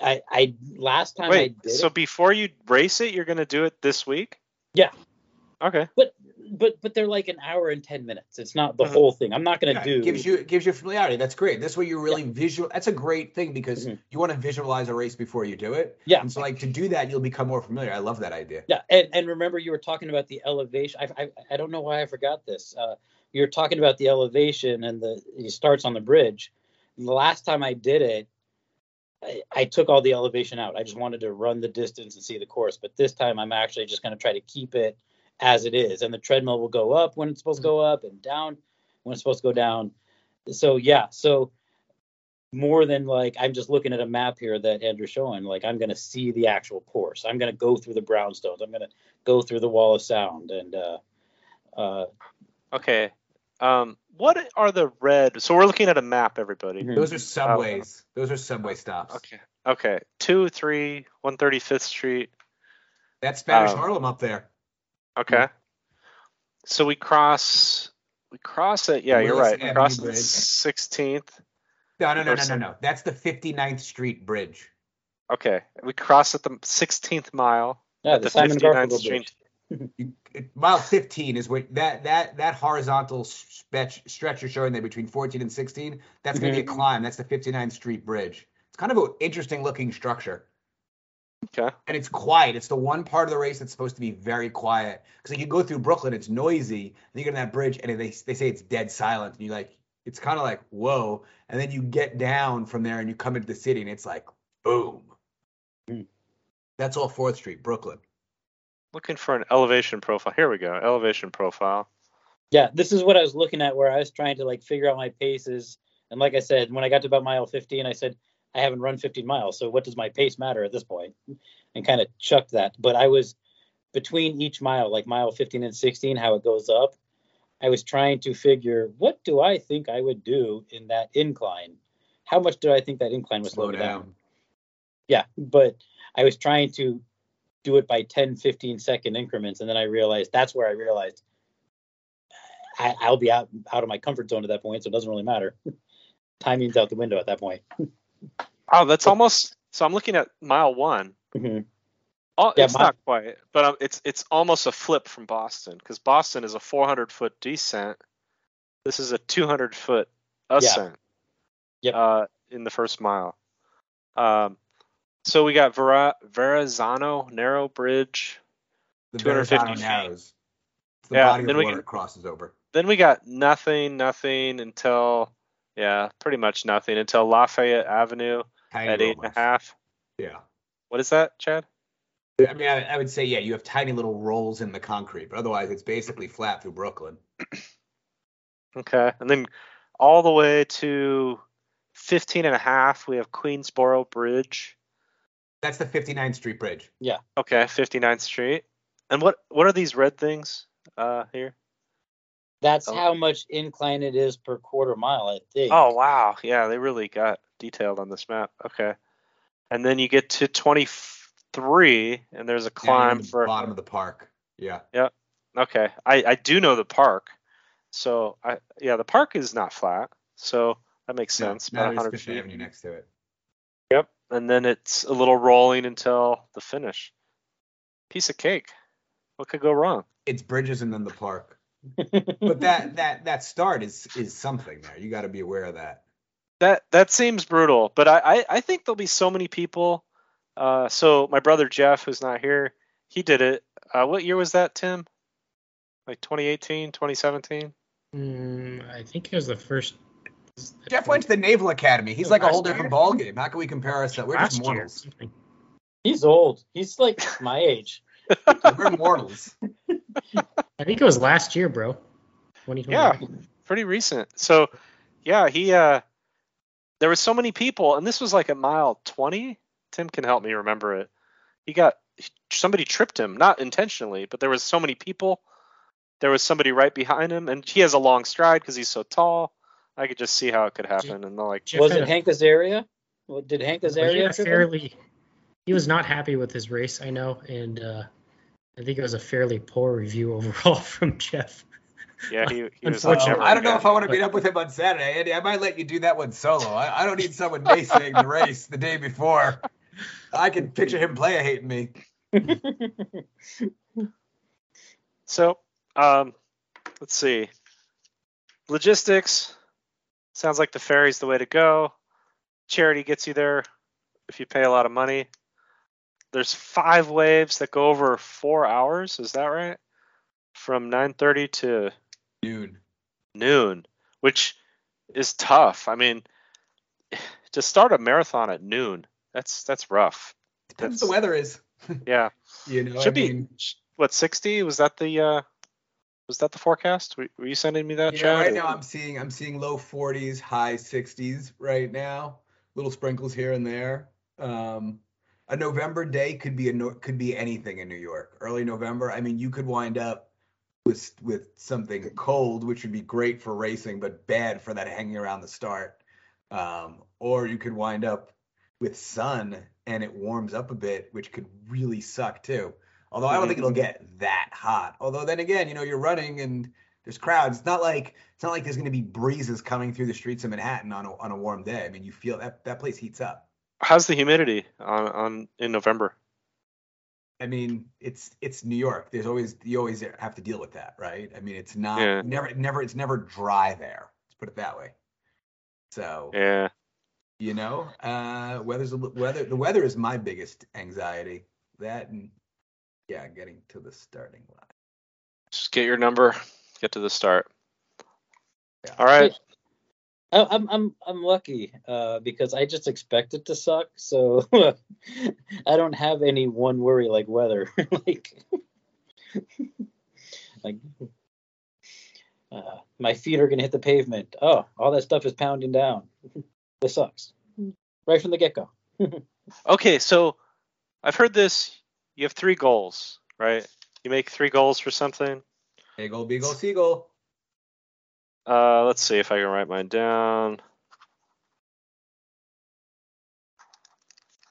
I I last time I Wait, did so it, before you race it, you're gonna do it this week? Yeah. Okay. but but but they're like an hour and ten minutes. It's not the Mhm. whole thing. I'm not going to Yeah, do. it gives you it gives you familiarity. That's great. That's where you're really visual. That's a great thing because Mhm. you want to visualize a race before you do it. Yeah. And so like to do that, you'll become more familiar. I love that idea. Yeah, and, and remember you were talking about the elevation. I, I I don't know why I forgot this. Uh, you're talking about the elevation and the it starts on the bridge. And The last time I did it, I, I took all the elevation out. I just wanted to run the distance and see the course. But this time I'm actually just going to try to keep it as it is, and the treadmill will go up when it's supposed to go up and down when it's supposed to go down. So yeah, so more than like I'm just looking at a map here that Andrew's showing. Like I'm going to see the actual course. I'm going to go through the brownstones. I'm going to go through the wall of sound and uh, uh, Okay. Um, what are the red? So we're looking at a map, everybody. Mhm. Those are subways. Those are subway stops. Okay. Okay. Two, three, one thirty fifth Street. That's Spanish Um, Harlem up there. Okay. So we cross. We cross it. Yeah, you're right. We Avenue cross the Bridge. sixteenth. No, no, no, no, no, no. That's the 59th Street Bridge. Okay, we cross at the 16th mile. Yeah, at the, Simon 59th Garfunkel Street. Bridge. You, it, mile 15 is what that that that horizontal stretch stretch you're showing there between 14 and 16. That's going to be a climb. That's the 59th Street Bridge. It's kind of an interesting looking structure, Okay. and it's quiet. It's the one part of the race that's supposed to be very quiet. Because like you go through Brooklyn, it's noisy. And you get on that bridge, and they they say it's dead silent, and you like it's kind of like whoa. And then you get down from there, and you come into the city, and it's like boom. Hmm. That's all Fourth Street, Brooklyn. Looking for an elevation profile. Here we go. Elevation profile. Yeah, this is what I was looking at where I was trying to like figure out my paces. And like I said, when I got to about mile 15, I said, I haven't run 15 miles. So what does my pace matter at this point? And kind of chucked that. But I was between each mile, like mile 15 and 16, how it goes up. I was trying to figure what do I think I would do in that incline? How much do I think that incline was slow, down? down. Yeah, but I was trying to do it by 10, 15 second increments. And then I realized that's where I realized I, I'll be out, out of my comfort zone at that point. So it doesn't really matter. Timing's out the window at that point. Oh, that's almost. So I'm looking at mile one. Mhm. Oh, Yeah, it's mi- not quite, but um, it's it's almost a flip from Boston because Boston is a 400 foot descent. This is a 200 foot ascent. Yep. Uh, in the first mile. Um, so we got Vera, Verrazano narrow bridge. The 250 Verrazano feet. Narrows. It's the Yeah, body of then the we water can- it crosses over. Then we got nothing, nothing until yeah, pretty much nothing until Lafayette Avenue Tiny at eight and a moments. half. Yeah. What is that, Chad? I mean, I, I would say, yeah, you have tiny little rolls in the concrete, but otherwise it's basically flat through Brooklyn. Okay. And then all the way to 15 and a half, we have Queensboro Bridge. That's the 59th Street Bridge. Yeah. Okay, 59th Street. And what what are these red things uh here? That's Oh. how much incline it is per quarter mile, I think. Oh, wow. Yeah, they really got detailed on this map. Okay. And then you get to 23 and there's a Down near climb the for bottom of the park. Yeah. Yeah. Okay. I I do know the park. So I yeah, the park is not flat. So that makes sense. No, About there's 100 Fifth feet. Avenue next to it. Yep. And then it's a little rolling until the finish. Piece of cake. What could go wrong? It's bridges and then the park. But that that that start is is something there. You got to be aware of that. That that seems brutal, but I, I, I think there'll be so many people. Uh, so my brother Jeff, who's not here, he did it. Uh, what year was that, Tim? Like 2018, 2017? Mm, I think it was the first. Jeff went to the Naval Academy. He's like a whole different year? ball game. How can we compare ourselves? We're just last year. mortals. something. He's old. He's like my age. We're mortals. I think it was last year, bro. Yeah, pretty recent. So, yeah, he uh, there were so many people, and this was like at mile 20. Tim can help me remember it. He got somebody tripped him, not intentionally, but there was so many people. There was somebody right behind him, and he has a long stride because he's so tall. I could just see how it could happen, and they're like, Was it a- Hank Azaria? Well, did Hank But he Azaria had a him? fairly. He was not happy with his race, I know, and uh, I think it was a fairly poor review overall from Jeff. yeah, he, he was. Unfortunately. I don't know if I want to meet up with him on Saturday, Andy. I might let you do that one solo. I, I don't need someone naysaying the race the day before. I can picture him player hating me. So, um, let's see. Logistics sounds like the ferry's the way to go. Charity gets you there if you pay a lot of money. There's five waves that go over four hours. Is that right? From 9:30 to noon. noon, which is tough. I mean, to start a marathon at noon, that's that's rough. Depends That's- the weather is. Yeah, You know, should I be mean, what 60? Was that the uh, was that the forecast? Were, were you sending me that? yeah, Chad, right or- now I'm seeing I'm seeing low 40s, high 60s right now. Little sprinkles here and there. Um, a November day could be a could be anything in New York. Early November, I mean, you could wind up with with something cold, which would be great for racing, but bad for that hanging around the start. Um, or you could wind up with sun and it warms up a bit, which could really suck too. Although I don't think it'll get that hot. Although then again, you know, you're running and There's crowds. It's not like it's not like there's going to be breezes coming through the streets of Manhattan on a, on a warm day. I mean, you feel that that place heats up. How's the humidity on, on in November? I mean, it's it's New York. There's always you always have to deal with that, right? I mean, it's not Yeah. never never it's never dry there. Let's put it that way. So Yeah. you know, uh, weather's a, weather. The weather is my biggest anxiety. That and yeah, getting to the starting line. Just get your number, get to the start. Yeah. All right. I- I'm I'm I'm lucky uh, because I just expect it to suck, so I don't have any one worry like weather. like, like uh, my feet are gonna hit the pavement. Oh, all that stuff is pounding down. this sucks right from the get go. Okay, so I've heard this. You have three goals, right? You make three goals for something. Eagle, beagle, seagull. Uh, let's see if I can write mine down.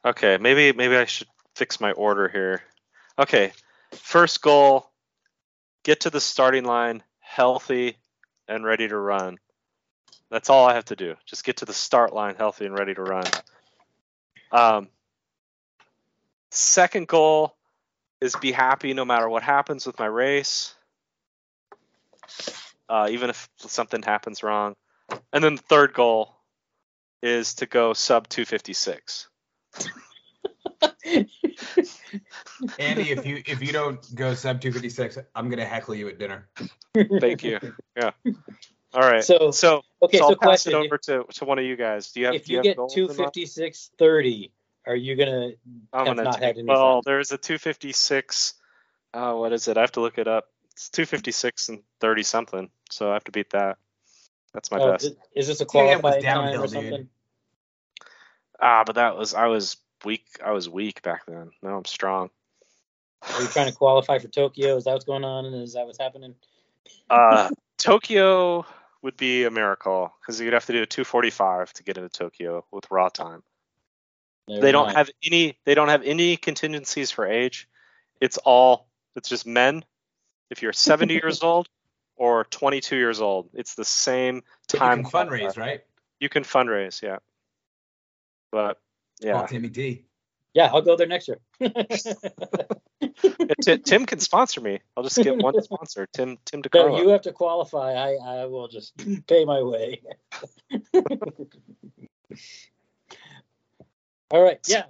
Okay, maybe maybe I should fix my order here. Okay, first goal: get to the starting line healthy and ready to run. That's all I have to do. Just get to the start line healthy and ready to run. Um, second goal is be happy no matter what happens with my race uh, even if something happens wrong. And then the third goal is to go sub 256. Andy, if you if you don't go sub 256, I'm gonna heckle you at dinner. Thank you. Yeah. All right. So- so, okay, so so I'll pass question: it over to, to one of you guys. Do you have? if do you, get goals in mind? 256.30, are you gonna I'm have gonna not take- had any well, fun? there's a 256. Uh, what is it? I have to look it up. It's 256 and 30 something. So I have to beat that. That's my Oh, best. is- is this a Yeah, it was qualifying time downhill, or dude. something? Ah, but that was I was weak. I was weak back then. Now I'm strong. Are you trying to qualify for Tokyo? Is that what's going on? Is that what's happening? Uh, Tokyo would be a miracle because you'd have to do a 245 to get into Tokyo with raw time. Never They don't mind. have any. They don't have any contingencies for age. It's all. It's just men. If you're 70 years old or 22 years old, it's the same time. you can fundraise, right? You can fundraise, yeah. But yeah, oh, Call Timmy T. Yeah, I'll go there next year. Tim can sponsor me. I'll just get one sponsor, Tim Tim no, DiCarlo. you have to qualify. I, I will just pay my way. All right. Yeah.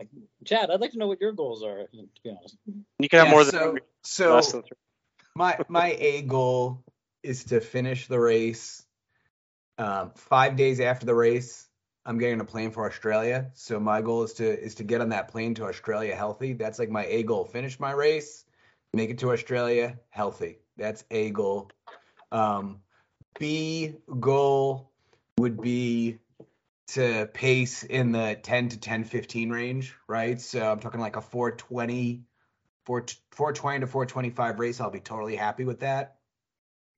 Chad, I'd like to know what your goals are, to be honest. You can have Yeah, more than so three, so less than three. my my A goal is to finish the race. Um, five days after the race, I'm getting a plane for Australia. So my goal is to is to get on that plane to Australia healthy. That's like my A goal. Finish my race, make it to Australia healthy. That's A goal. Um, B goal would be to pace in the 10 to 10 15 range, right? So I'm talking like a 420 4 420 to 425 race, I'll be totally happy with that.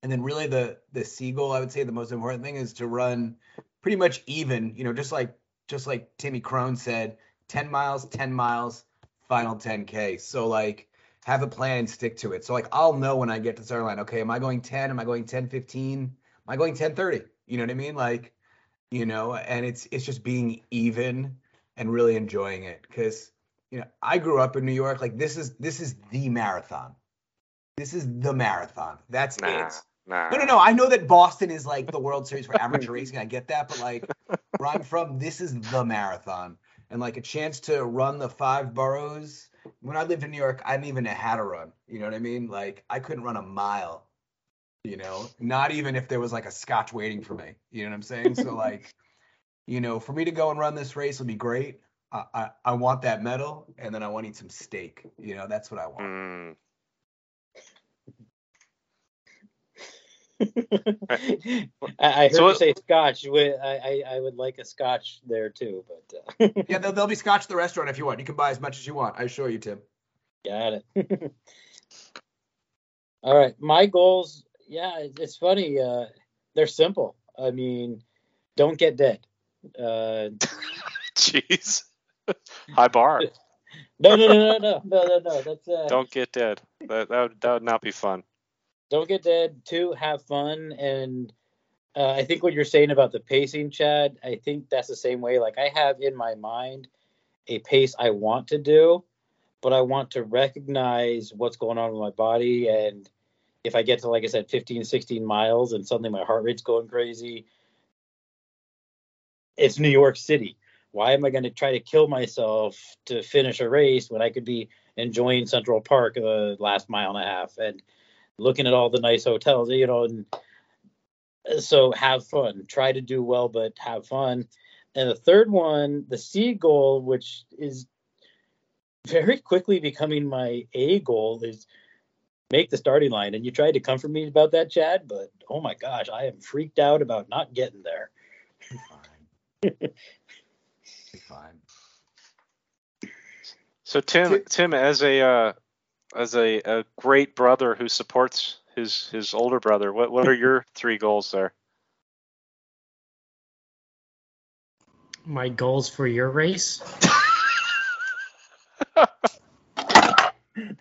And then really the the seagull, I would say the most important thing is to run pretty much even, you know, just like just like Timmy Crone said, 10 miles, 10 miles, final 10k. So like have a plan and stick to it. So like I'll know when I get to the start line, okay, am I going 10? Am I going 10 15? Am I going 10 30? You know what I mean? Like, you know, and it's it's just being even and really enjoying it because you know, I grew up in New York. Like this is this is the marathon. This is the marathon. That's Nah, it. Nah. No, no, no. I know that Boston is like the World Series for amateur racing. I get that, but like where I'm from, this is the marathon. And like a chance to run the five boroughs. When I lived in New York, I didn't even know how to run. You know what I mean? Like I couldn't run a mile. You know, not even if there was like a scotch waiting for me. You know what I'm saying? So like, you know, for me to go and run this race would be great. I, I, I want that medal, and then I want to eat some steak. You know, that's what I want. Mm, I, I heard So you say Scotch. I, I, I would like a Scotch there too, but uh, Yeah, there'll, there'll be scotch at the restaurant if you want. You can buy as much as you want. I assure you, Tim. got it. All right, my goals. Yeah, it's funny. Uh, they're simple. I mean, don't get dead. Uh, Jeez. High bar. no, no, no, no, no, no, no, no. That's uh, Don't get dead. That, that would that would not be fun. Don't get dead. Two, have fun. And uh, I think what you're saying about the pacing, Chad, I think that's the same way. Like I have in my mind a pace I want to do, but I want to recognize what's going on with my body. And if I get to, like I said, 15, 16 miles and suddenly my heart rate's going crazy, it's New York City. Why am I going to try to kill myself to finish a race when I could be enjoying Central Park the last mile and a half and looking at all the nice hotels, you know, and so have fun. Try to do well, but have fun. And the third one, the C goal, which is very quickly becoming my A goal, is make the starting line. And you tried to comfort me about that, Chad, but oh my gosh, I am freaked out about not getting there. Fine. Be fine. So Tim, Tim, as a uh, as a, a great brother who supports his his older brother, what what are your three goals there? My goals for your race?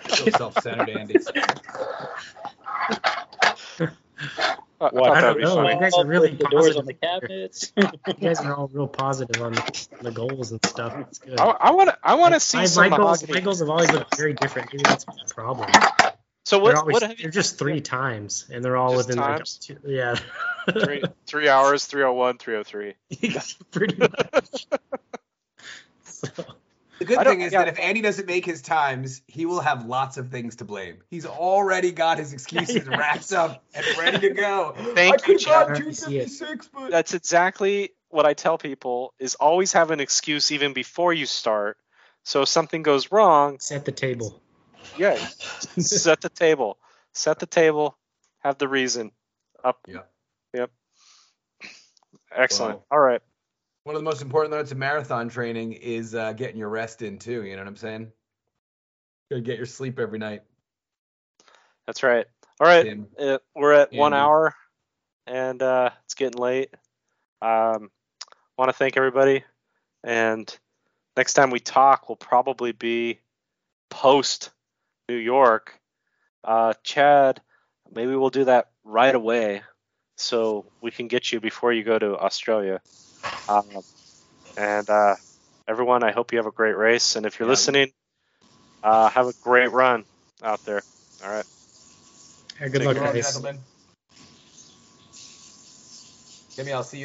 So self-centered, Andy. I, I Watch thought I that'd don't be know. fun. You guys are really the doors on positive. the cabinets. You guys are all real positive on the goals and stuff. It's good. I want to I want to see my, some my goals, my goals have always looked very different. Maybe that's my problem. So they're what always, what have you they're just three times, and they're all Just within times? like two, yeah. three three hours, three oh one, three oh three. Pretty much. so, The good thing is yeah. that if Andy doesn't make his times, he will have lots of things to blame. He's already got his excuses wrapped up and ready to go. Thank I you, could Chad. not I see it. 256, but That's exactly what I tell people is always have an excuse even before you start. So if something goes wrong, set the table. yeah, set the table. Set the table. Have the reason. Up. Yep. Yep. Excellent. Wow. All right. One of the most important notes of marathon training is uh, getting your rest in too. You know what I'm saying? Gotta get your sleep every night. That's right. All right. Tim. Uh, we're at one hour, and uh, it's getting late. Um, Want to thank everybody, and next time we talk we'll probably be post New York. Uh, Chad, maybe we'll do that right away, so we can get you before you go to Australia. Um, and uh, everyone, I hope you have a great race, and if you're Yeah. listening, uh, have a great run out there. All right. Yeah, good Take luck, care, guys. gentlemen. Jimmy, I'll see you.